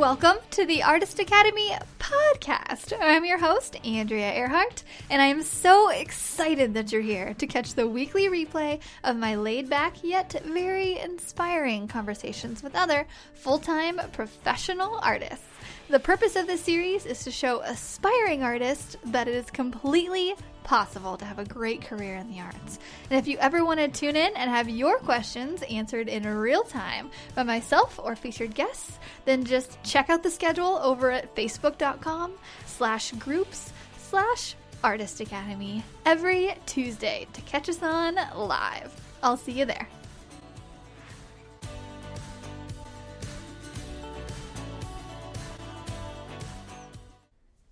Welcome to the Artist Academy podcast. I'm your host, Andrea Ehrhardt, and I am so excited that you're here to catch the weekly replay of my laid back yet very inspiring conversations with other full time professional artists. The purpose of this series is to show aspiring artists that it is completely possible to have a great career in the arts. And if you ever want to tune in and have your questions answered in real time by myself or featured guests, then just check out the schedule over at facebook.com slash groups slash artist academy every Tuesday to catch us on live. I'll see you there.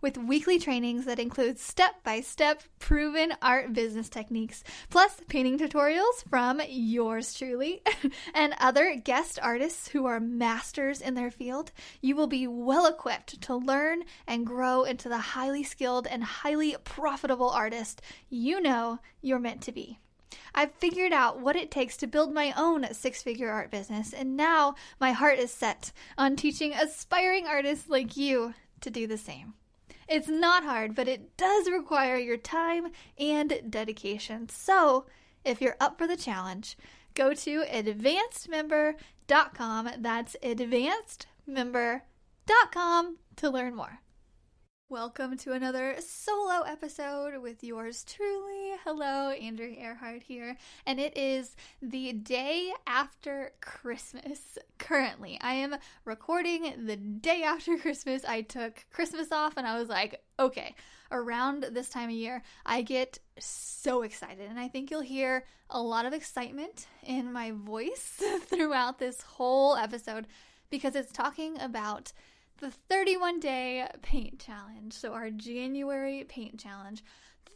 with weekly trainings that include step by step proven art business techniques, plus painting tutorials from yours truly and other guest artists who are masters in their field. You will be well equipped to learn and grow into the highly skilled and highly profitable artist you know you're meant to be. I've figured out what it takes to build my own six figure art business, and now my heart is set on teaching aspiring artists like you to do the same. It's not hard, but it does require your time and dedication. So, if you're up for the challenge, go to advancedmember.com. That's advancedmember.com to learn more. Welcome to another solo episode with yours truly. Hello, Andrea Ehrhardt here, and it is the day after Christmas. Currently, I am recording the day after Christmas. I took Christmas off and I was like, okay, around this time of year, I get so excited, and I think you'll hear a lot of excitement in my voice throughout this whole episode because it's talking about the 31 day paint challenge. So, our January paint challenge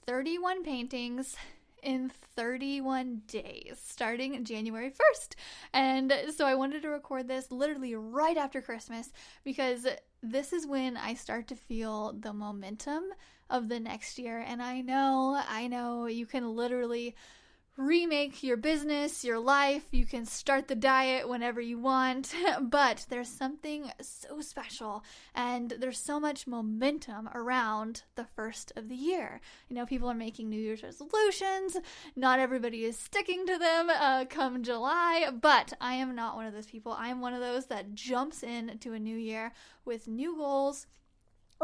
31 paintings in 31 days starting January 1st. And so, I wanted to record this literally right after Christmas because this is when I start to feel the momentum of the next year. And I know, I know you can literally remake your business, your life. You can start the diet whenever you want, but there's something so special and there's so much momentum around the first of the year. You know, people are making New Year's resolutions. Not everybody is sticking to them uh, come July, but I am not one of those people. I am one of those that jumps into a new year with new goals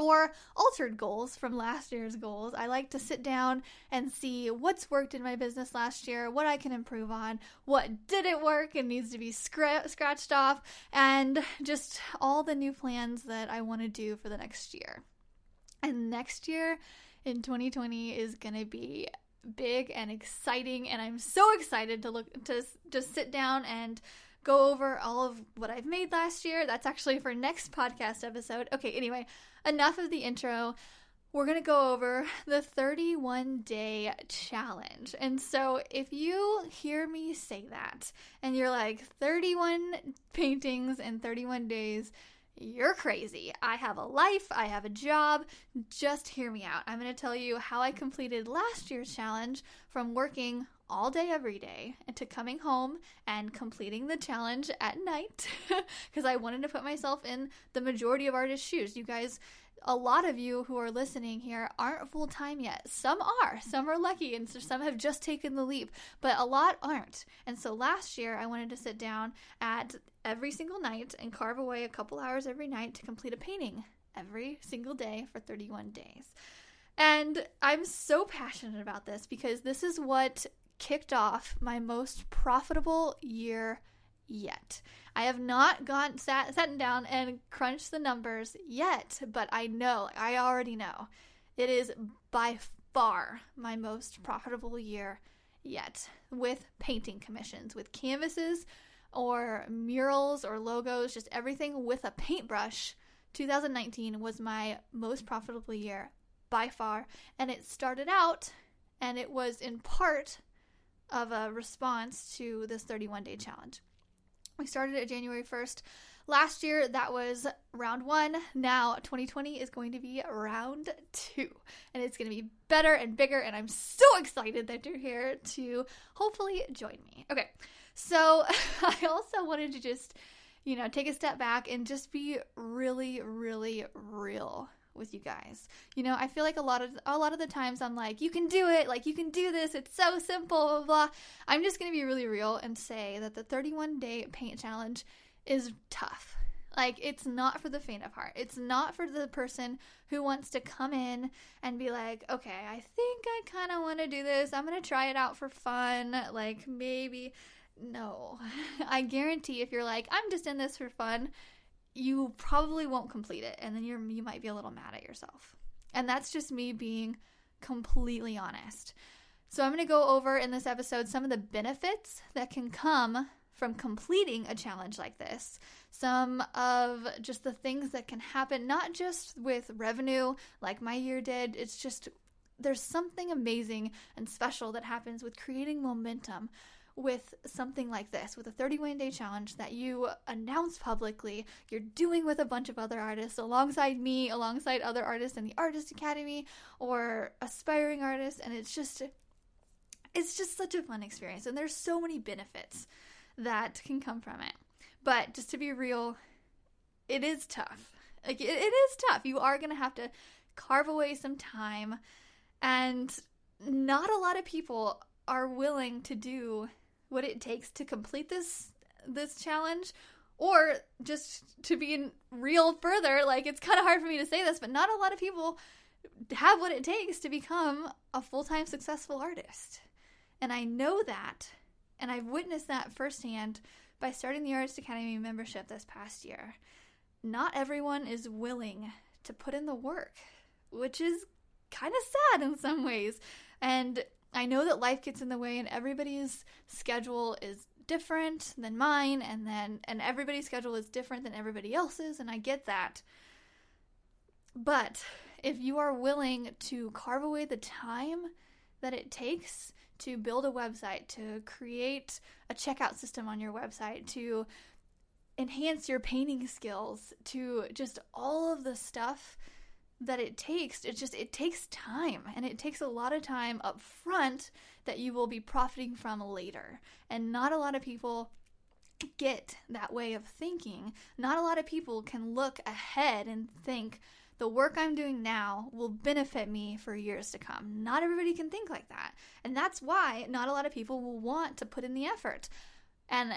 or altered goals from last year's goals. I like to sit down and see what's worked in my business last year, what I can improve on, what didn't work and needs to be scra- scratched off, and just all the new plans that I want to do for the next year. And next year in 2020 is going to be big and exciting and I'm so excited to look to just sit down and go over all of what I've made last year. That's actually for next podcast episode. Okay, anyway, enough of the intro. We're going to go over the 31 day challenge. And so, if you hear me say that and you're like, 31 paintings in 31 days, you're crazy. I have a life, I have a job. Just hear me out. I'm going to tell you how I completed last year's challenge from working all day every day into coming home and completing the challenge at night because I wanted to put myself in the majority of artists' shoes. You guys a lot of you who are listening here aren't full time yet. Some are. Some are lucky and some have just taken the leap, but a lot aren't. And so last year I wanted to sit down at every single night and carve away a couple hours every night to complete a painting every single day for 31 days. And I'm so passionate about this because this is what kicked off my most profitable year yet. I have not gone sat sat down and crunched the numbers yet, but I know, I already know. It is by far my most profitable year yet with painting commissions, with canvases or murals or logos, just everything with a paintbrush. 2019 was my most profitable year by far, and it started out and it was in part of a response to this 31 day challenge. We started it January 1st. Last year, that was round one. Now, 2020 is going to be round two, and it's going to be better and bigger. And I'm so excited that you're here to hopefully join me. Okay, so I also wanted to just, you know, take a step back and just be really, really real with you guys. You know, I feel like a lot of a lot of the times I'm like, you can do it, like you can do this, it's so simple, blah blah. I'm just gonna be really real and say that the 31 day paint challenge is tough. Like it's not for the faint of heart. It's not for the person who wants to come in and be like, okay, I think I kind of want to do this. I'm gonna try it out for fun. Like maybe. No, I guarantee if you're like, I'm just in this for fun, you probably won't complete it and then you're you might be a little mad at yourself. And that's just me being completely honest. So I'm going to go over in this episode some of the benefits that can come from completing a challenge like this. Some of just the things that can happen not just with revenue like my year did. It's just there's something amazing and special that happens with creating momentum with something like this, with a 31 day challenge that you announce publicly, you're doing with a bunch of other artists alongside me, alongside other artists in the Artist Academy or aspiring artists, and it's just it's just such a fun experience and there's so many benefits that can come from it. But just to be real, it is tough. Like it, it is tough. You are going to have to carve away some time and not a lot of people are willing to do what it takes to complete this this challenge or just to be real further like it's kind of hard for me to say this but not a lot of people have what it takes to become a full-time successful artist. And i know that and i've witnessed that firsthand by starting the artist academy membership this past year. Not everyone is willing to put in the work which is kind of sad in some ways. And I know that life gets in the way and everybody's schedule is different than mine and then and everybody's schedule is different than everybody else's and I get that. But if you are willing to carve away the time that it takes to build a website, to create a checkout system on your website, to enhance your painting skills, to just all of the stuff that it takes it just it takes time and it takes a lot of time up front that you will be profiting from later and not a lot of people get that way of thinking not a lot of people can look ahead and think the work I'm doing now will benefit me for years to come. Not everybody can think like that. And that's why not a lot of people will want to put in the effort. And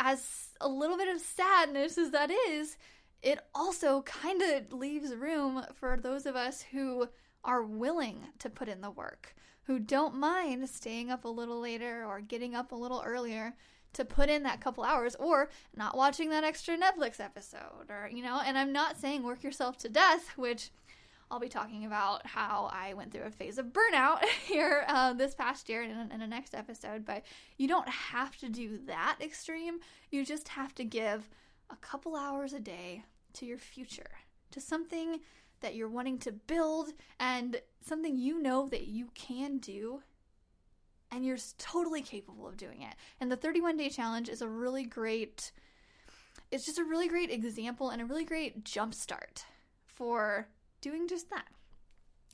as a little bit of sadness as that is, it also kind of leaves room for those of us who are willing to put in the work, who don't mind staying up a little later or getting up a little earlier to put in that couple hours or not watching that extra Netflix episode or you know, and I'm not saying work yourself to death, which I'll be talking about how I went through a phase of burnout here uh, this past year in, in a next episode. But you don't have to do that extreme. You just have to give a couple hours a day to your future, to something that you're wanting to build and something you know that you can do and you're totally capable of doing it. And the 31 day challenge is a really great it's just a really great example and a really great jump start for doing just that.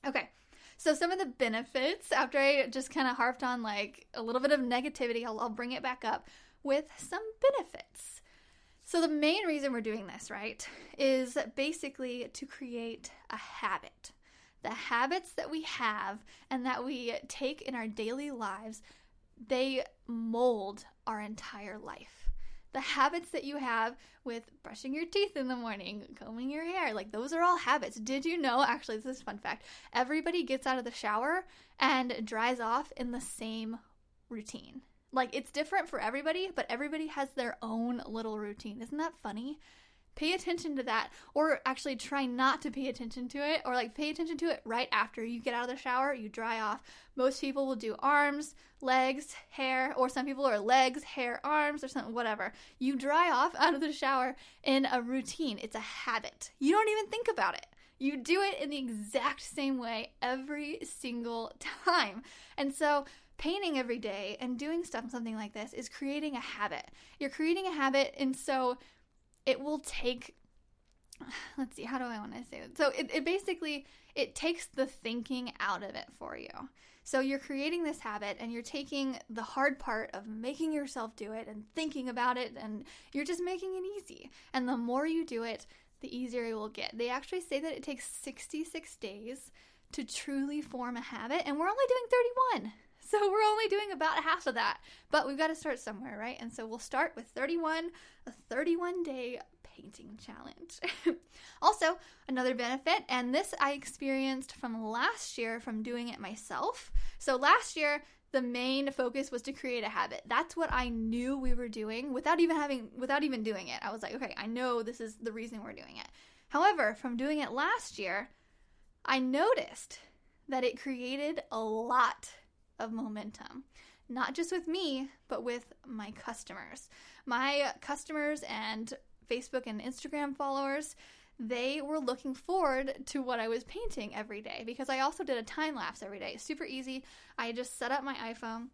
Okay. So some of the benefits after I just kind of harped on like a little bit of negativity, I'll, I'll bring it back up with some benefits. So, the main reason we're doing this, right, is basically to create a habit. The habits that we have and that we take in our daily lives, they mold our entire life. The habits that you have with brushing your teeth in the morning, combing your hair, like those are all habits. Did you know? Actually, this is a fun fact. Everybody gets out of the shower and dries off in the same routine. Like it's different for everybody, but everybody has their own little routine. Isn't that funny? Pay attention to that, or actually try not to pay attention to it, or like pay attention to it right after you get out of the shower, you dry off. Most people will do arms, legs, hair, or some people are legs, hair, arms, or something, whatever. You dry off out of the shower in a routine. It's a habit. You don't even think about it. You do it in the exact same way every single time. And so painting every day and doing stuff something like this is creating a habit. You're creating a habit and so it will take let's see how do i want to say it? So it, it basically it takes the thinking out of it for you. So you're creating this habit and you're taking the hard part of making yourself do it and thinking about it and you're just making it easy. And the more you do it the easier it will get. They actually say that it takes 66 days to truly form a habit and we're only doing 31 so we're only doing about half of that. But we've got to start somewhere, right? And so we'll start with 31, a 31 day painting challenge. also, another benefit, and this I experienced from last year from doing it myself. So last year, the main focus was to create a habit. That's what I knew we were doing without even having without even doing it. I was like, okay, I know this is the reason we're doing it. However, from doing it last year, I noticed that it created a lot of momentum, not just with me, but with my customers. My customers and Facebook and Instagram followers, they were looking forward to what I was painting every day because I also did a time lapse every day. Super easy. I just set up my iPhone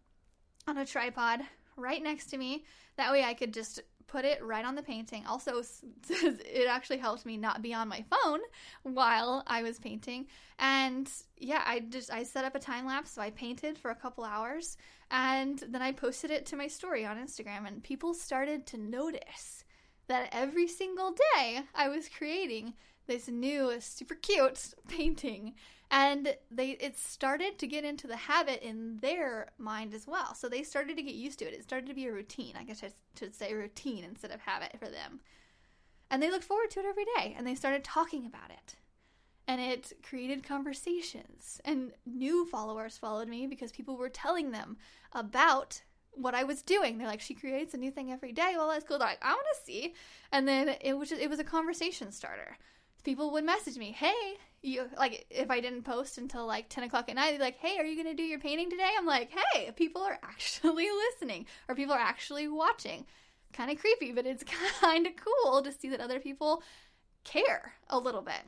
on a tripod right next to me. That way I could just put it right on the painting. Also, it actually helped me not be on my phone while I was painting. And yeah, I just I set up a time lapse, so I painted for a couple hours, and then I posted it to my story on Instagram, and people started to notice that every single day I was creating this new super cute painting and they it started to get into the habit in their mind as well so they started to get used to it it started to be a routine i guess i should say routine instead of habit for them and they looked forward to it every day and they started talking about it and it created conversations and new followers followed me because people were telling them about what I was doing. They're like, she creates a new thing every day. Well, that's cool. They're like, I want to see. And then it was just, it was a conversation starter. People would message me, hey, you like if I didn't post until like 10 o'clock at night, they're like, hey, are you gonna do your painting today? I'm like, hey, people are actually listening or people are actually watching. Kind of creepy, but it's kind of cool to see that other people care a little bit.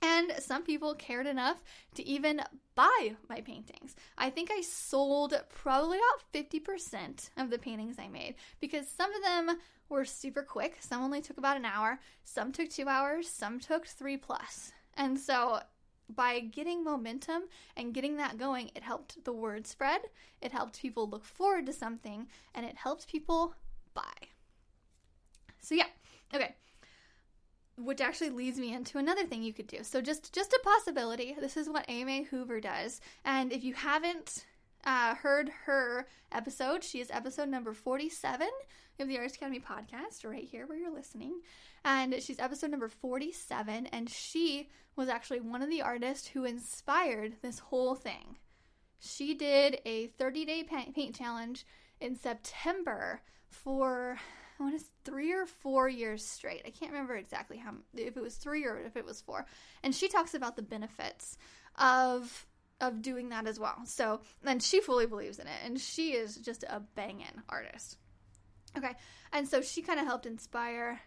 And some people cared enough to even buy my paintings. I think I sold probably about 50% of the paintings I made because some of them were super quick. Some only took about an hour, some took two hours, some took three plus. And so by getting momentum and getting that going, it helped the word spread, it helped people look forward to something, and it helped people buy. So yeah, okay. Which actually leads me into another thing you could do. So just just a possibility. This is what Amy Hoover does. And if you haven't uh, heard her episode, she is episode number 47 of the Artist Academy podcast, right here where you're listening. And she's episode number 47, and she was actually one of the artists who inspired this whole thing. She did a 30 day paint challenge in September for I want to three or four years straight. I can't remember exactly how if it was three or if it was four. And she talks about the benefits of of doing that as well. So, and she fully believes in it, and she is just a banging artist. Okay, and so she kind of helped inspire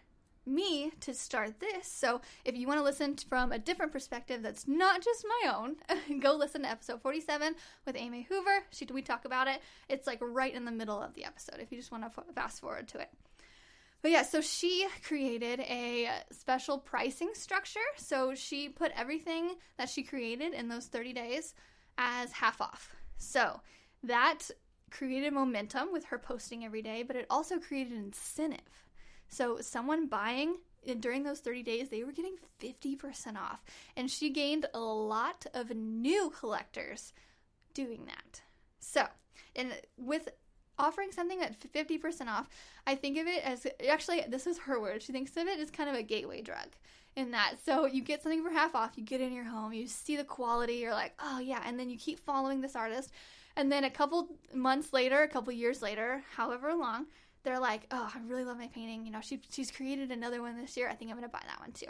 me to start this. So if you want to listen from a different perspective that's not just my own, go listen to episode 47 with Amy Hoover. She we talk about it. It's like right in the middle of the episode if you just want to fast forward to it. But yeah, so she created a special pricing structure. So she put everything that she created in those 30 days as half off. So that created momentum with her posting every day, but it also created incentive so, someone buying during those 30 days, they were getting 50% off. And she gained a lot of new collectors doing that. So, and with offering something at 50% off, I think of it as actually, this is her word. She thinks of it as kind of a gateway drug in that. So you get something for half off, you get in your home, you see the quality, you're like, oh yeah, and then you keep following this artist. And then a couple months later, a couple years later, however long, they're like, oh, I really love my painting. You know, she, she's created another one this year. I think I'm going to buy that one too.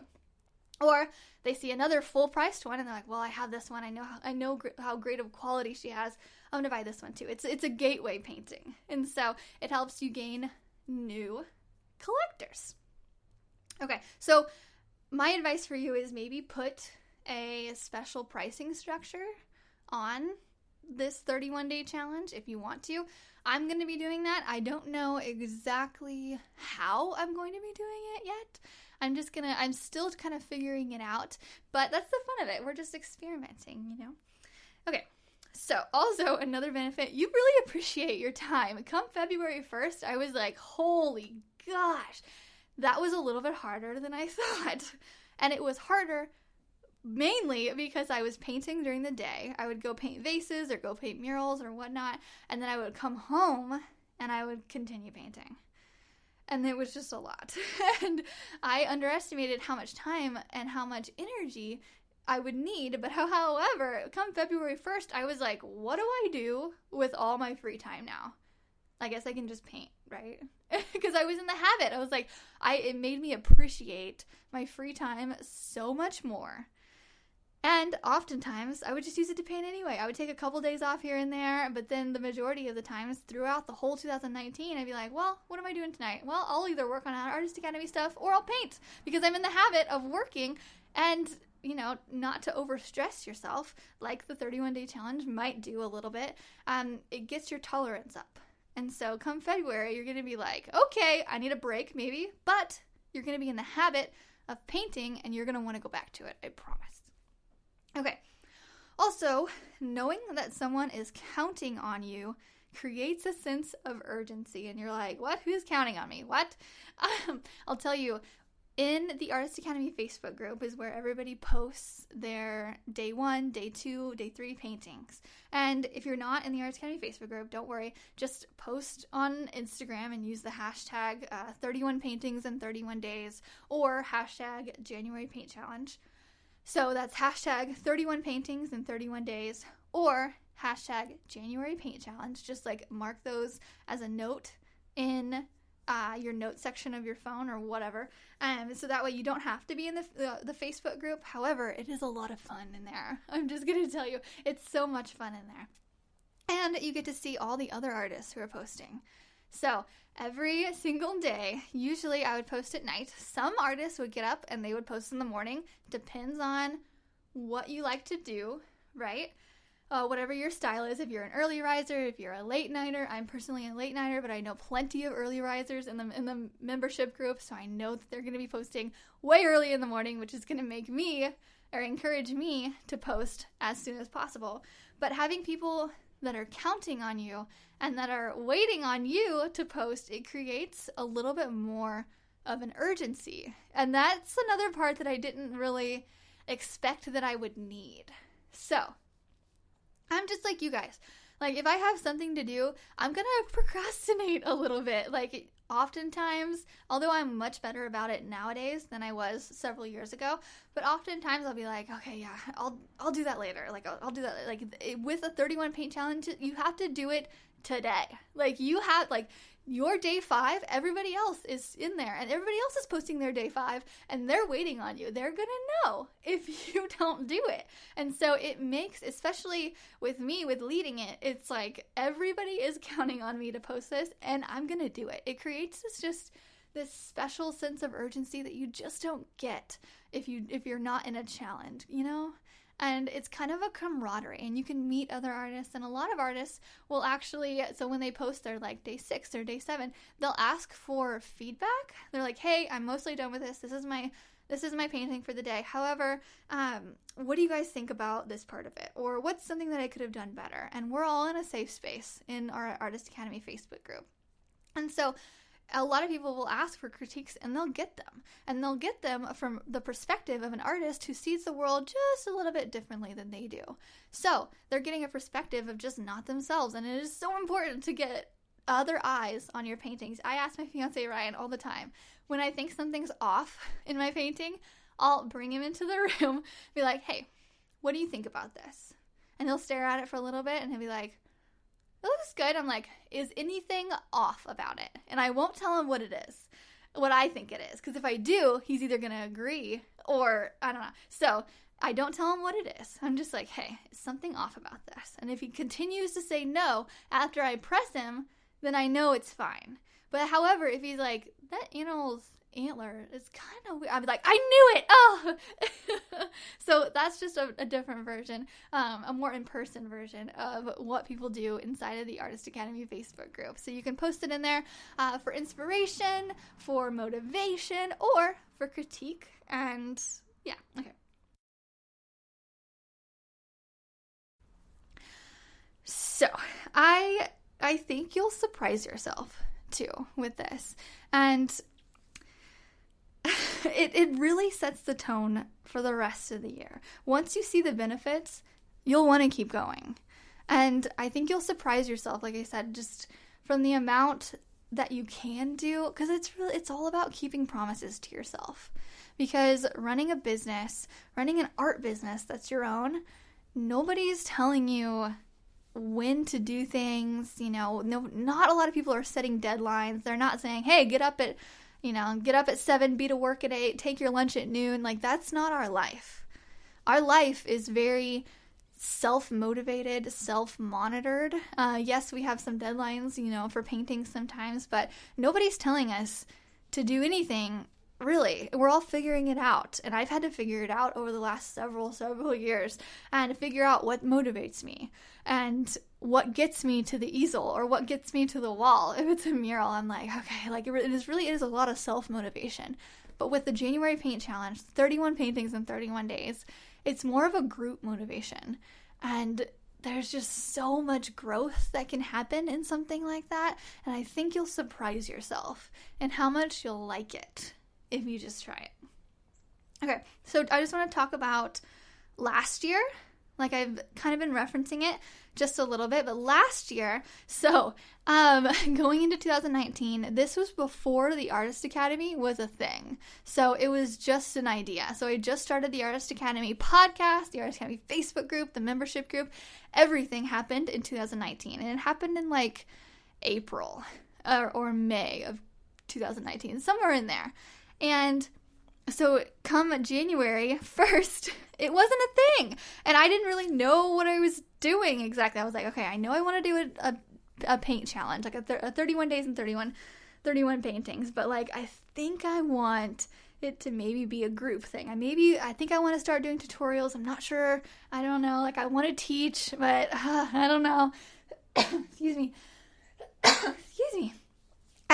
Or they see another full priced one and they're like, well, I have this one. I know I know gr- how great of quality she has. I'm to buy this one too. It's it's a gateway painting. And so it helps you gain new collectors. Okay. So my advice for you is maybe put a special pricing structure on this 31 day challenge if you want to. I'm going to be doing that. I don't know exactly how I'm going to be doing it yet. I'm just going to, I'm still kind of figuring it out, but that's the fun of it. We're just experimenting, you know? Okay. So, also another benefit, you really appreciate your time. Come February 1st, I was like, holy gosh, that was a little bit harder than I thought. And it was harder mainly because I was painting during the day. I would go paint vases or go paint murals or whatnot, and then I would come home and I would continue painting. And it was just a lot. and I underestimated how much time and how much energy I would need. But however, come February 1st, I was like, what do I do with all my free time now? I guess I can just paint, right? Because I was in the habit. I was like, I it made me appreciate my free time so much more. And oftentimes, I would just use it to paint anyway. I would take a couple days off here and there, but then the majority of the times throughout the whole 2019, I'd be like, well, what am I doing tonight? Well, I'll either work on Artist Academy stuff or I'll paint because I'm in the habit of working and, you know, not to overstress yourself like the 31 day challenge might do a little bit. Um, it gets your tolerance up. And so come February, you're going to be like, okay, I need a break maybe, but you're going to be in the habit of painting and you're going to want to go back to it. I promise. Okay. Also, knowing that someone is counting on you creates a sense of urgency, and you're like, what? Who's counting on me? What? Um, I'll tell you, in the Artist Academy Facebook group is where everybody posts their day one, day two, day three paintings. And if you're not in the Artist Academy Facebook group, don't worry. Just post on Instagram and use the hashtag uh, 31 paintings in 31 days or hashtag January Paint Challenge. So that's hashtag 31 paintings in 31 days or hashtag January Paint Challenge. Just like mark those as a note in uh, your note section of your phone or whatever. Um, so that way you don't have to be in the, the, the Facebook group. However, it is a lot of fun in there. I'm just going to tell you, it's so much fun in there. And you get to see all the other artists who are posting. So every single day, usually I would post at night. Some artists would get up and they would post in the morning. Depends on what you like to do, right? Uh, whatever your style is. If you're an early riser, if you're a late nighter, I'm personally a late nighter, but I know plenty of early risers in the in the membership group, so I know that they're going to be posting way early in the morning, which is going to make me or encourage me to post as soon as possible. But having people that are counting on you and that are waiting on you to post, it creates a little bit more of an urgency. And that's another part that I didn't really expect that I would need. So, I'm just like you guys. Like, if I have something to do, I'm gonna procrastinate a little bit. Like, oftentimes, although I'm much better about it nowadays than I was several years ago, but oftentimes I'll be like, okay, yeah, I'll I'll do that later. Like I'll, I'll do that like with a 31 paint challenge, you have to do it today. Like you have like your day five, everybody else is in there and everybody else is posting their day five and they're waiting on you. They're going to know if you don't do it. And so it makes, especially with me, with leading it, it's like everybody is counting on me to post this and I'm going to do it. It creates this just this special sense of urgency that you just don't get if you if you're not in a challenge, you know? And it's kind of a camaraderie and you can meet other artists and a lot of artists will actually so when they post their like day six or day seven they'll ask for feedback. They're like hey i'm mostly done with this. This is my this is my painting for the day. However um, what do you guys think about this part of it? Or what's something that i could have done better? And we're all in a safe space in our artist academy facebook group. And so a lot of people will ask for critiques and they'll get them. And they'll get them from the perspective of an artist who sees the world just a little bit differently than they do. So they're getting a perspective of just not themselves. And it is so important to get other eyes on your paintings. I ask my fiance Ryan all the time when I think something's off in my painting, I'll bring him into the room, be like, hey, what do you think about this? And he'll stare at it for a little bit and he'll be like, it looks good. I'm like, is anything off about it? And I won't tell him what it is, what I think it is. Because if I do, he's either going to agree or I don't know. So I don't tell him what it is. I'm just like, hey, something off about this? And if he continues to say no after I press him, then I know it's fine. But however, if he's like, that animal's antler is kind of weird. I'd be like, I knew it. Oh, so that's just a, a different version, um, a more in person version of what people do inside of the Artist Academy Facebook group. So you can post it in there uh, for inspiration, for motivation, or for critique. And yeah, okay. So I I think you'll surprise yourself too with this. And it, it really sets the tone for the rest of the year. Once you see the benefits, you'll want to keep going. And I think you'll surprise yourself, like I said, just from the amount that you can do because it's really it's all about keeping promises to yourself because running a business running an art business that's your own nobody's telling you when to do things you know no not a lot of people are setting deadlines they're not saying hey get up at you know, get up at seven, be to work at eight, take your lunch at noon. Like, that's not our life. Our life is very self motivated, self monitored. Uh, yes, we have some deadlines, you know, for painting sometimes, but nobody's telling us to do anything really we're all figuring it out and i've had to figure it out over the last several several years and figure out what motivates me and what gets me to the easel or what gets me to the wall if it's a mural i'm like okay like it is really it is a lot of self-motivation but with the january paint challenge 31 paintings in 31 days it's more of a group motivation and there's just so much growth that can happen in something like that and i think you'll surprise yourself and how much you'll like it if you just try it. Okay, so I just want to talk about last year. Like I've kind of been referencing it just a little bit, but last year, so um, going into 2019, this was before the Artist Academy was a thing. So it was just an idea. So I just started the Artist Academy podcast, the Artist Academy Facebook group, the membership group. Everything happened in 2019, and it happened in like April or, or May of 2019, somewhere in there. And so come January 1st, it wasn't a thing. And I didn't really know what I was doing exactly. I was like, okay, I know I want to do a, a, a paint challenge, like a, a 31 days and 31, 31 paintings, but like I think I want it to maybe be a group thing. I maybe I think I want to start doing tutorials. I'm not sure. I don't know. Like I want to teach, but uh, I don't know. Excuse me. Excuse me.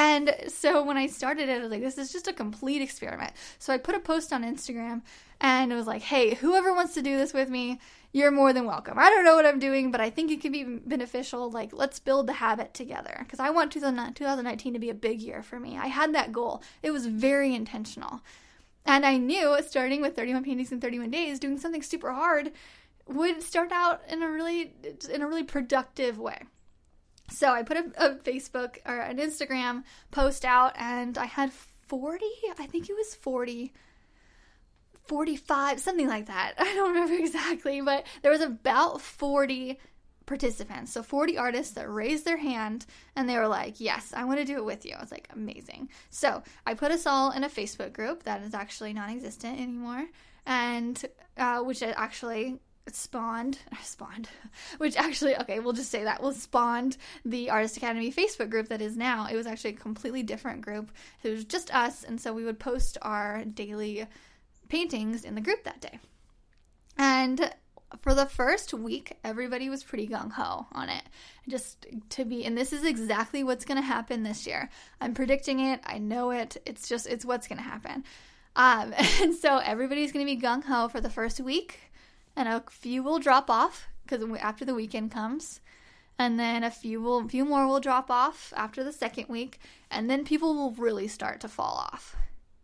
And so when I started it, I was like, this is just a complete experiment. So I put a post on Instagram and it was like, hey, whoever wants to do this with me, you're more than welcome. I don't know what I'm doing, but I think it could be beneficial. Like, let's build the habit together. Because I want 2019 to be a big year for me. I had that goal, it was very intentional. And I knew starting with 31 paintings in 31 days, doing something super hard would start out in a really in a really productive way. So I put a, a, Facebook or an Instagram post out and I had 40, I think it was 40, 45, something like that. I don't remember exactly, but there was about 40 participants. So 40 artists that raised their hand and they were like, Yes, I want to do it with you. I was like, Amazing. So I put us all in a Facebook group that is actually non existent anymore. And uh, which actually spawned spawned which actually okay we'll just say that was spawned the artist academy facebook group that is now. It was actually a completely different group. It was just us and so we would post our daily paintings in the group that day. And for the first week everybody was pretty gung-ho on it. Just to be and this is exactly what's going to happen this year. I'm predicting it i know it it's just it's what's going to happen. Um, and so everybody's going to be gung-ho for the first week and a few will drop off because after the weekend comes. And then a few will few more will drop off after the second week and then people will really start to fall off.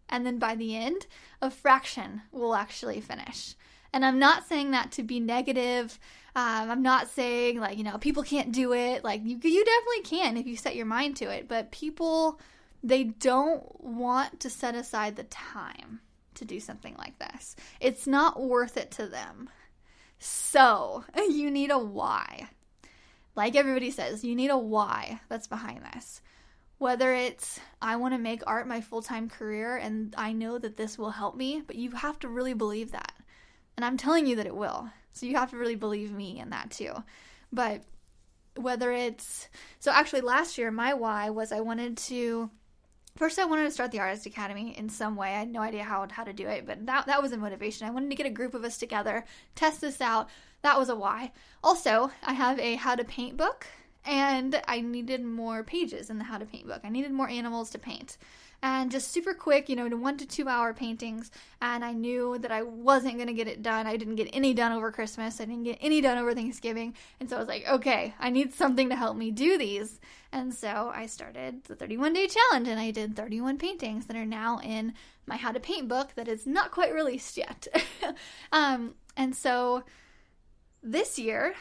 And then by the end a fraction will actually finish. And i'm not saying that to be negative. Um, i'm not saying like you know people can't do it. Like you, you definitely can if you set your mind to it but people they don't want to set aside the time to do something like this. It's not worth it to them so, you need a why. Like everybody says, you need a why that's behind this. Whether it's, I want to make art my full time career and I know that this will help me, but you have to really believe that. And I'm telling you that it will. So, you have to really believe me in that too. But whether it's, so actually last year, my why was I wanted to first I wanted to start the Artist Academy in some way. I had no idea how how to do it, but that that was a motivation. I wanted to get a group of us together, test this out. That was a why. Also, I have a how to paint book and I needed more pages in the how to paint book. I needed more animals to paint. And just super quick, you know, one to two hour paintings. And I knew that I wasn't going to get it done. I didn't get any done over Christmas. I didn't get any done over Thanksgiving. And so I was like, okay, I need something to help me do these. And so I started the 31 day challenge and I did 31 paintings that are now in my how to paint book that is not quite released yet. um, and so this year,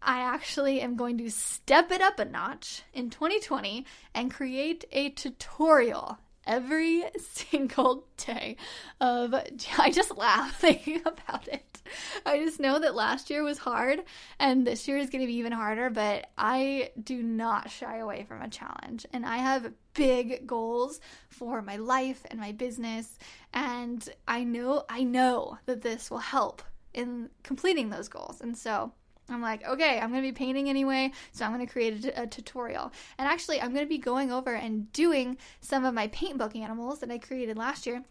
I actually am going to step it up a notch in 2020 and create a tutorial every single day of I just laugh thinking about it. I just know that last year was hard and this year is going to be even harder, but I do not shy away from a challenge. And I have big goals for my life and my business, and I know I know that this will help in completing those goals. And so I'm like, okay, I'm going to be painting anyway, so I'm going to create a, tutorial. And actually, I'm going to be going over and doing some of my paint book animals that I created last year.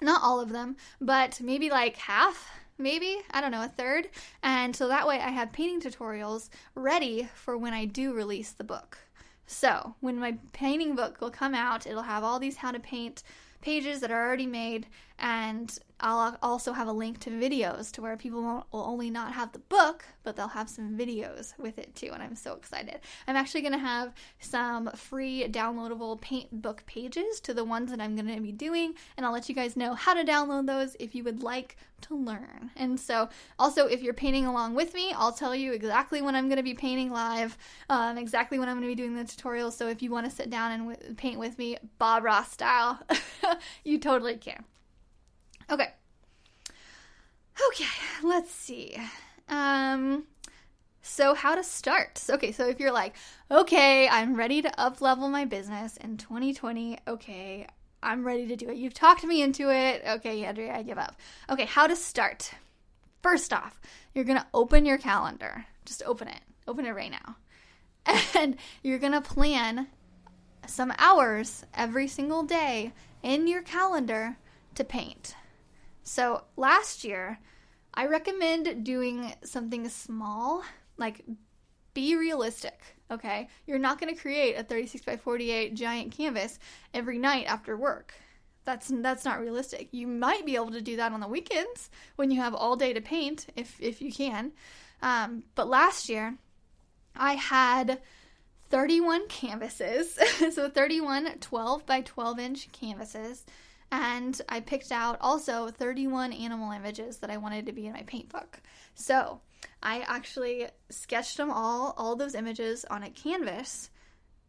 Not all of them, but maybe like half, maybe, I don't know, a third. And so that way I have painting tutorials ready for when I do release the book. So, when my painting book will come out, it'll have all these how to paint pages that are already made, and I'll also have a link to videos to where people will only not have the book, but they'll have some videos with it too. And I'm so excited. I'm actually going to have some free downloadable paint book pages to the ones that I'm going to be doing, and I'll let you guys know how to download those if you would like to learn. And so, also, if you're painting along with me, I'll tell you exactly when I'm going to be painting live, um, exactly when I'm going to be doing the tutorial. So, if you want to sit down and w- paint with me, Bob Ross style, you totally can. Okay. Okay, let's see. Um so how to start? Okay, so if you're like, "Okay, I'm ready to up level my business in 2020." Okay, I'm ready to do it. You've talked me into it. Okay, Andrea, I give up. Okay, how to start? First off, you're going to open your calendar. Just open it. Open it right now. And you're going to plan some hours every single day in your calendar to paint. So last year, I recommend doing something small, like be realistic, okay? You're not going to create a 36 by 48 giant canvas every night after work. That's that's not realistic. You might be able to do that on the weekends when you have all day to paint, if if you can. Um, but last year, I had 31 canvases, so 31 12 by 12 inch canvases and I picked out also 31 animal images that I wanted to be in my paint book. So I actually sketched them all, all those images on a canvas,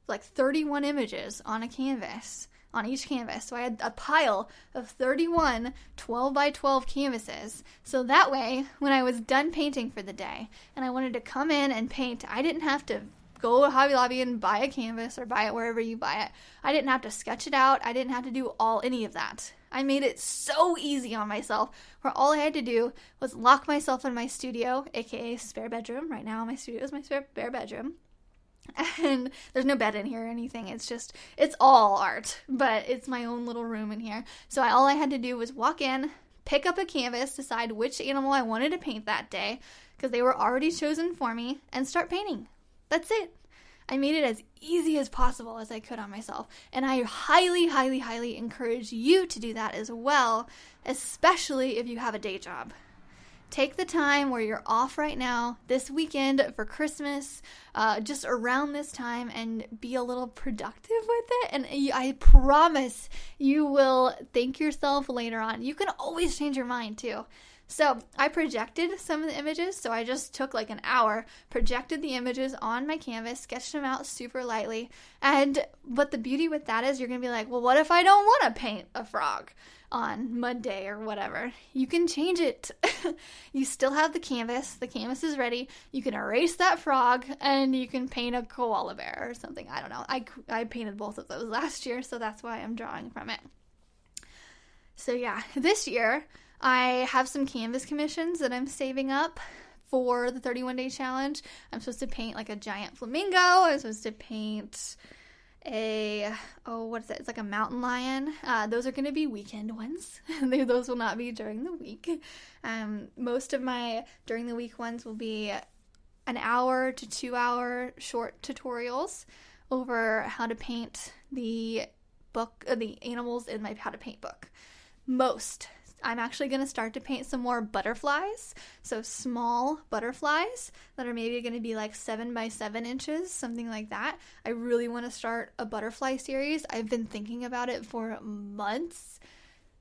like 31 images on a canvas, on each canvas. So I had a pile of 31 12 by 12 canvases. So that way, when I was done painting for the day and I wanted to come in and paint, I didn't have to go to Hobby Lobby and buy a canvas or buy it wherever you buy it. I didn't have to sketch it out. I didn't have to do all any of that. I made it so easy on myself where all I had to do was lock myself in my studio, aka spare bedroom. Right now, my studio is my spare bare bedroom. And there's no bed in here or anything. It's just, it's all art, but it's my own little room in here. So I, all I had to do was walk in, pick up a canvas, decide which animal I wanted to paint that day, because they were already chosen for me, and start painting. That's it. I made it as easy as possible as I could on myself. And I highly, highly, highly encourage you to do that as well, especially if you have a day job. Take the time where you're off right now, this weekend for Christmas, uh, just around this time, and be a little productive with it. And I promise you will thank yourself later on. You can always change your mind too. So I projected some of the images. So I just took like an hour, projected the images on my canvas, sketched them out super lightly. And but the beauty with that is you're gonna be like, well, what if I don't want to paint a frog on Monday or whatever? You can change it. you still have the canvas. The canvas is ready. You can erase that frog and you can paint a koala bear or something. I don't know. I I painted both of those last year, so that's why I'm drawing from it. So yeah, this year I have some canvas commissions that I'm saving up for the 31 day challenge. I'm supposed to paint like a giant flamingo. I'm supposed to paint a oh what is it? It's like a mountain lion. Uh, those are going to be weekend ones. those will not be during the week. Um, most of my during the week ones will be an hour to two hour short tutorials over how to paint the book, uh, the animals in my how to paint book. Most I'm actually going to start to paint some more butterflies. So small butterflies that are maybe going to be like seven by seven inches, something like that. I really want to start a butterfly series. I've been thinking about it for months.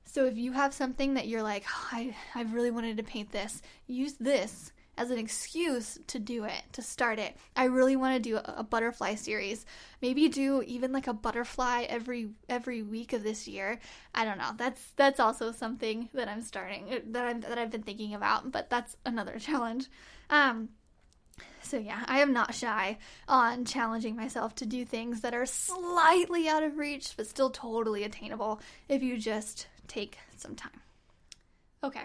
So if you have something that you're like, oh, I, I really wanted to paint this, use this as an excuse to do it, to start it. I really want to do a, a, butterfly series. Maybe do even like a butterfly every every week of this year. I don't know. That's that's also something that I'm starting uh, that I'm that I've been thinking about, but that's another challenge. Um so yeah, I am not shy on challenging myself to do things that are slightly out of reach but still totally attainable if you just take some time. Okay.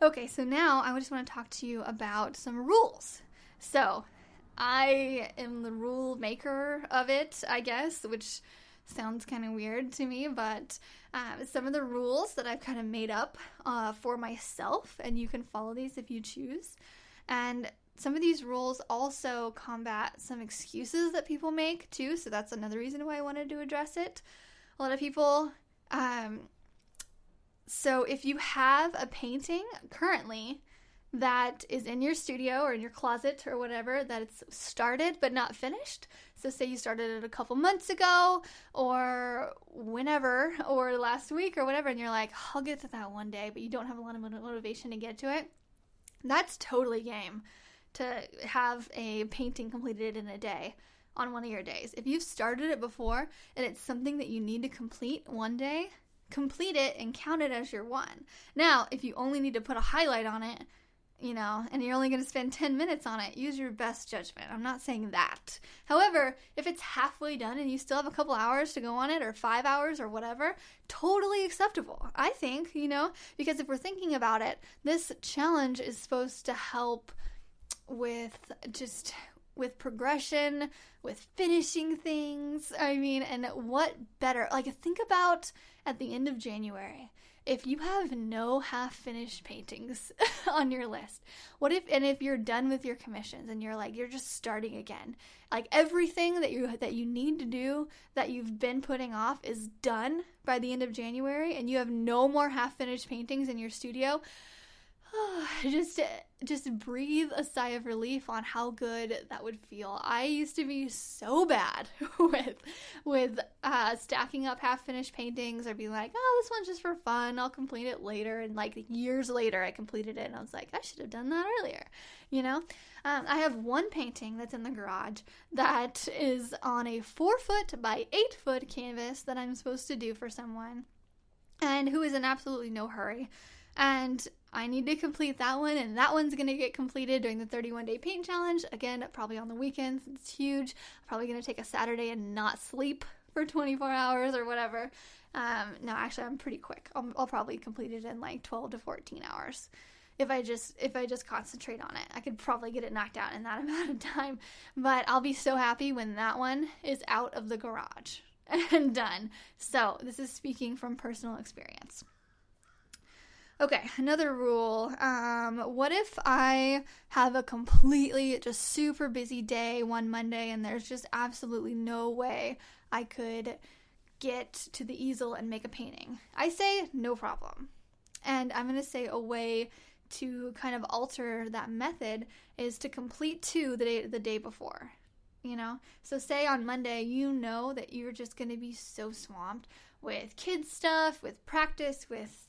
Okay, so now I just want to talk to you about some rules. So, I am the rule maker of it, I guess, which sounds kind of weird to me, but uh, some of the rules that I've kind of made up uh, for myself, and you can follow these if you choose. And some of these rules also combat some excuses that people make too, so that's another reason why I wanted to address it. A lot of people um, so if you have a painting currently that is in your studio or in your closet or whatever that it's started but not finished. So say you started it a couple months ago or whenever or last week or whatever and you're like, I'll get to that one day, but you don't have a lot of motivation to get to it. That's totally game to have a painting completed in a day on one of your days. If you've started it before and it's something that you need to complete one day, complete it and count it as your one. Now, if you only need to put a highlight on it, you know, and you're only going to spend 10 minutes on it, use your best judgment. I'm not saying that. However, if it's halfway done and you still have a couple hours to go on it, or five hours, or whatever, totally acceptable. I think, you know, because if we're thinking about it, this challenge is supposed to help with just with progression, with finishing things. I mean, and what better? Like, think about at the end of January, if you have no half finished paintings on your list, what if and if you're done with your commissions and you're like you're just starting again. Like everything that you that you need to do that you've been putting off is done by the end of January and you have no more half finished paintings in your studio. just just breathe a sigh of relief on how good that would feel. I used to be so bad with with uh, stacking up half finished paintings or being like, "Oh, this one's just for fun. I'll complete it later." And like years later, I completed it, and I was like, "I should have done that earlier." You know, um, I have one painting that's in the garage that is on a four foot by eight foot canvas that I'm supposed to do for someone, and who is in absolutely no hurry. And I need to complete that one, and that one's gonna get completed during the 31 day paint challenge. Again, probably on the weekends. It's huge. probably gonna take a Saturday and not sleep for 24 hours or whatever. Um, no, actually, I'm pretty quick. I'll, I'll probably complete it in like 12 to 14 hours if I just if I just concentrate on it. I could probably get it knocked out in that amount of time. But I'll be so happy when that one is out of the garage and done. So, this is speaking from personal experience. Okay, another rule. Um, what if I have a completely just super busy day one Monday and there's just absolutely no way I could get to the easel and make a painting? I say no problem. And I'm going to say a way to kind of alter that method is to complete two the day, the day before. You know? So, say on Monday, you know that you're just going to be so swamped with kids' stuff, with practice, with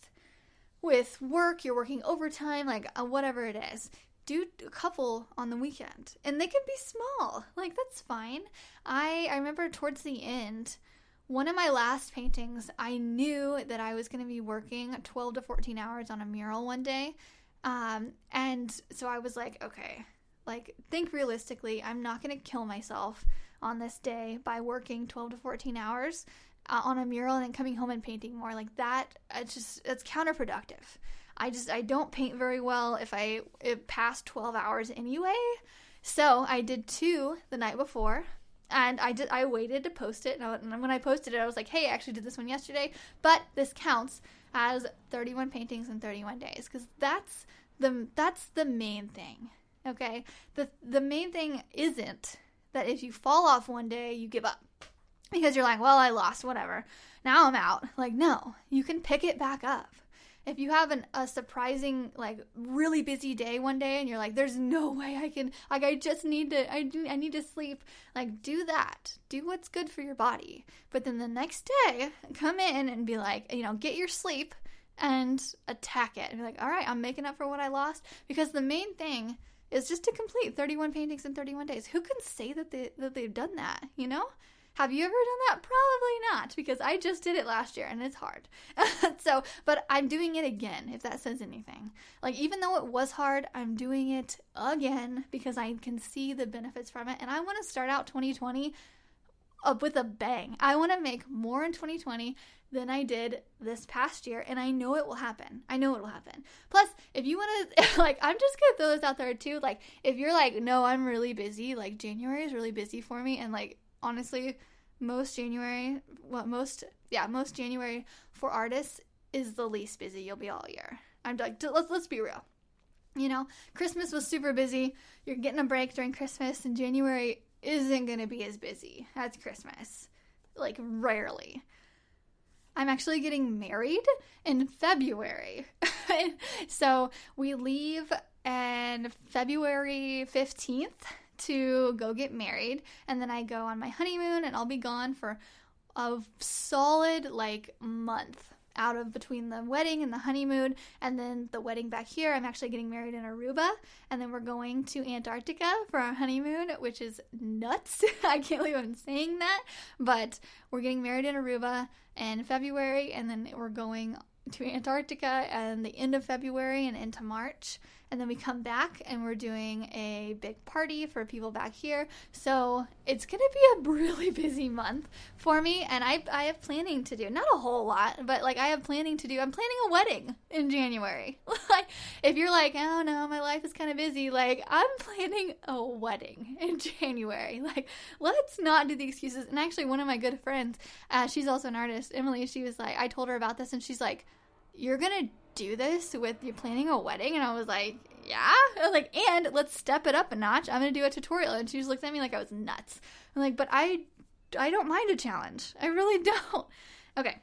with work, you're working overtime, like uh, whatever it is. Do a couple on the weekend, and they can be small. Like that's fine. I I remember towards the end, one of my last paintings, I knew that I was going to be working 12 to 14 hours on a mural one day, um, and so I was like, okay, like think realistically. I'm not going to kill myself on this day by working 12 to 14 hours uh, on a mural and then coming home and painting more. Like that it's just it's counterproductive. I just i don't paint very well if i it past 12 hours anyway. So i did two the night before and I did I waited to post it and when I posted it I was like hey I actually did this one yesterday. But this counts as 31 paintings in 31 days because that's the that's the main thing okay? The the main thing isn't that if you fall off one day you give up because you're like well I lost whatever. Now I'm out. Like no you can pick it back up. If you have an, a surprising like really busy day one day and you're like there's no way i can like i just need to i, do, I need to sleep like do that. Do what's good for your body. But then the next day come in and be like you know get your sleep and attack it. And be like all right i'm making up for what i lost. Because the main thing is just to complete 31 paintings in 31 days. Who can say that they that they've done that you know have you ever done that? Probably not, because I just did it last year and it's hard. so, but I'm doing it again, if that says anything. Like, even though it was hard, I'm doing it again because I can see the benefits from it. And I want to start out 2020 up with a bang. I want to make more in 2020 than I did this past year, and I know it will happen. I know it will happen. Plus, if you want to, like, I'm just gonna throw this out there too. Like, if you're like, no, I'm really busy, like, January is really busy for me, and like, honestly, most January, well, most, yeah, most January for artists is the least busy you'll be all year. I'm like, let's, let's be real. You know, Christmas was super busy. You're getting a break during Christmas, and January isn't going to be as busy as Christmas. Like, rarely. I'm actually getting married in February. so we leave on February 15th to go get married and then I go on my honeymoon and I'll be gone for a solid like month out of between the wedding and the honeymoon and then the wedding back here i'm actually getting married in aruba and then we're going to antarctica for our honeymoon which is nuts. I can't believe i'm saying that but we're getting married in aruba in february and then we're going to antarctica and the end of february and into march and then we come back and we're doing a big party for people back here. So it's going to be a really busy month for me, and I I have planning to do not a whole lot, but like I have planning to do. I'm planning a wedding in January. like if you're like, oh no, my life is kind of busy, like I'm planning a wedding in January. Like let's not do the excuses. And actually, one of my good friends, uh, she's also an artist, Emily. She was like, I told her about this, and she's like, you're gonna do this with you planning a wedding? And I was like, yeah. I was like, and let's step it up a notch. I'm gonna do a tutorial. And she just looked at me like I was nuts. I'm like, but I, I don't mind a challenge. I really don't. Okay.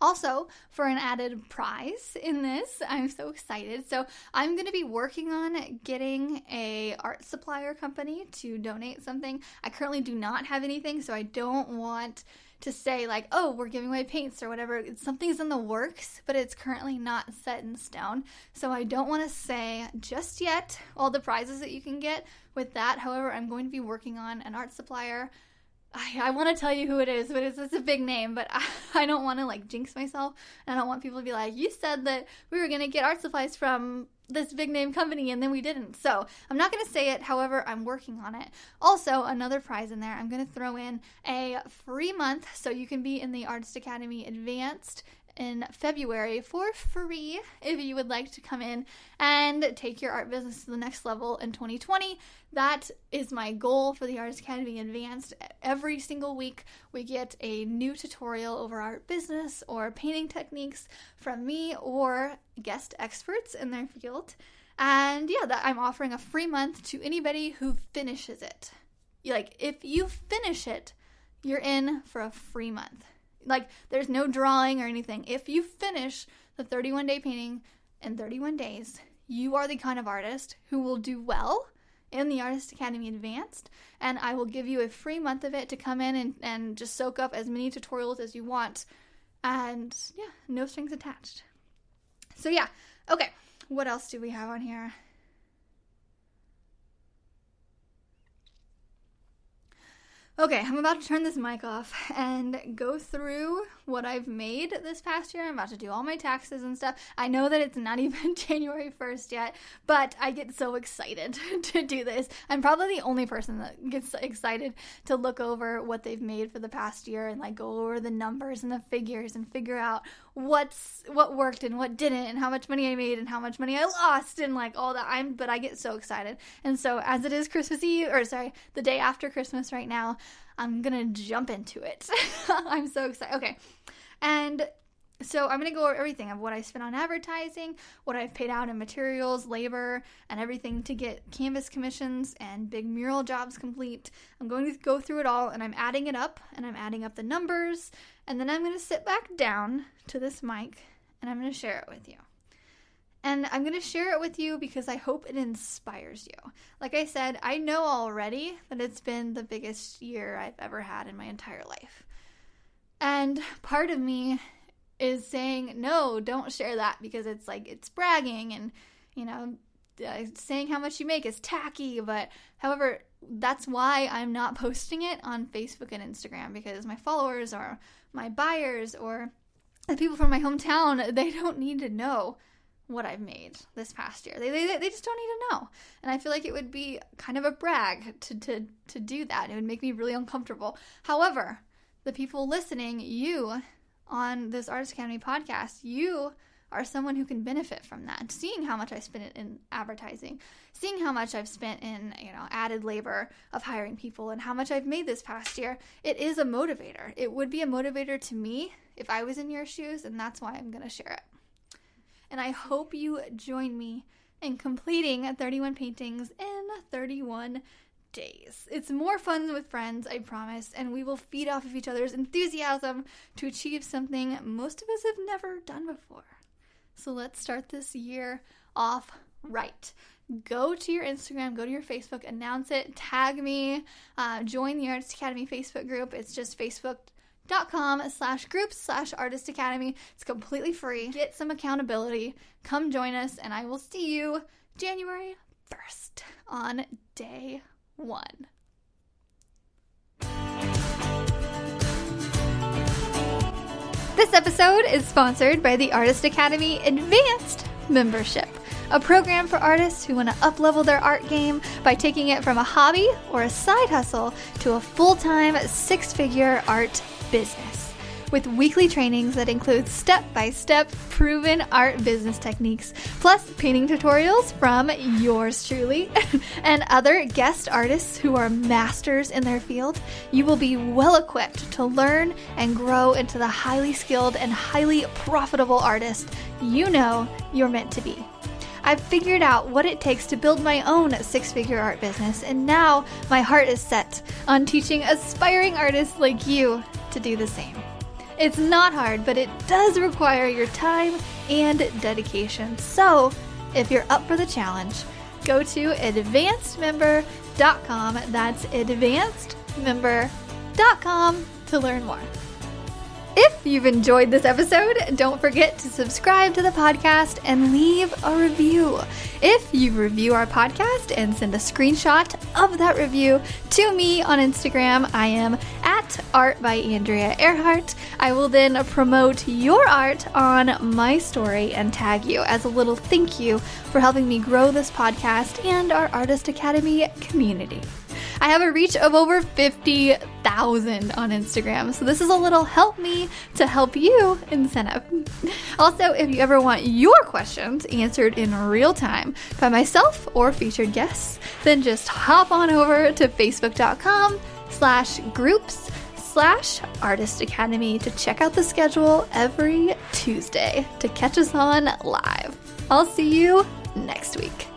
Also, for an added prize in this, I'm so excited. So, I'm going to be working on getting a art supplier company to donate something. I currently do not have anything, so I don't want to say like, oh, we're giving away paints or whatever. Something's in the works, but it's currently not set in stone. So I don't want to say just yet all the prizes that you can get with that. However, I'm going to be working on an art supplier. I, I want to tell you who it is, but it's, it's a big name. But I, I don't want to like jinx myself. And I don't want people to be like, you said that we were going to get art supplies from this big name company and then we didn't. So I'm not going to say it. However, I'm working on it. Also, another prize in there, I'm going to throw in a free month so you can be in the Artist Academy Advanced in February for free if you would like to come in and take your art business to the next level in 2020. That is my goal for the Artist Academy Advanced. Every single week, we get a new tutorial over art business or painting techniques from me or guest experts in their field. And yeah, that I'm offering a free month to anybody who finishes it. Like, if you finish it, you're in for a free month. Like, there's no drawing or anything. If you finish the 31 day painting in 31 days, you are the kind of artist who will do well in the Artist Academy Advanced, and I will give you a free month of it to come in and, and just soak up as many tutorials as you want. And yeah, no strings attached. So, yeah, okay, what else do we have on here? Okay, I'm about to turn this mic off and go through what I've made this past year. I'm about to do all my taxes and stuff. I know that it's not even January 1st yet, but I get so excited to do this. I'm probably the only person that gets excited to look over what they've made for the past year and like go over the numbers and the figures and figure out what's what worked and what didn't and how much money I made and how much money I lost and like all that I'm but I get so excited. And so as it is Christmas Eve or sorry, the day after Christmas right now, I'm to jump into it. I'm so excited. Okay. And so I'm to go over everything of what I spent on advertising, what I've paid out in materials, labor, and everything to get canvas commissions and big mural jobs complete. I'm going to go through it all and I'm adding it up and I'm adding up the numbers and then I'm to sit back down to this mic and I'm to share it with you. And I'm going to share it with you because I hope it inspires you. Like I said, I know already that it's been the biggest year I've ever had in my entire life. And part of me is saying no don't share that because it's like it's bragging and you know uh, saying how much you make is tacky but however that's why i'm not posting it on facebook and instagram because my followers or my buyers or the people from my hometown they don't need to know what I've made this past year. They, they, they just don't need to know. And I feel like it would be kind of a brag to, to, to do that. It would make me really uncomfortable. However, the people listening, you on this Artist Academy podcast, you are someone who can benefit from that. Seeing how much I spent in advertising, seeing how much I've spent in, you know, added labor of hiring people and how much I've made this past year, it is a motivator. It would be a motivator to me if I was in your shoes, and that's why I'm going to share it. And I hope you join me in completing 31 paintings in 31 days. It's more fun with friends, I promise, and we will feed off of each other's enthusiasm to achieve something most of us have never done before. So let's start this year off right. Go to your Instagram, go to your Facebook, announce it, tag me, uh, join the Artist Academy Facebook group. It's just facebook.com slash groups slash artist academy. It's completely free. Get some accountability. Come join us, and I will see you January 1st on day one. This episode is sponsored by the Artist Academy Advanced Membership, a program for artists who want to uplevel their art game by taking it from a hobby or a side hustle to a full time six figure art business with weekly trainings that include step by step proven art business techniques, plus painting tutorials from yours truly and other guest artists who are masters in their field. You will be well equipped to learn and grow into the highly skilled and highly profitable artist you know you're meant to be. I've figured out what it takes to build my own six figure art business, and now my heart is set on teaching aspiring artists like you to do the same. It's not hard, but it does require your time and dedication. So, if you're up for the challenge, go to advancedmember.com. That's advancedmember.com to learn more. If you've enjoyed this episode, don't forget to subscribe to the podcast and leave a review. If you review our podcast and send a screenshot of that review to me on Instagram, I am at Art by Andrea Ehrhardt. I will then promote your art on my story and tag you as a little thank you for helping me grow this podcast and our Artist Academy community. I have a reach of over 50,000 on Instagram. So this is a little help me to help you incentive. Also, if you ever want your questions answered in real time by myself or featured guests, then just hop on over to facebook.com slash groups slash artist academy to check out the schedule every Tuesday to catch us on live. I'll see you next week.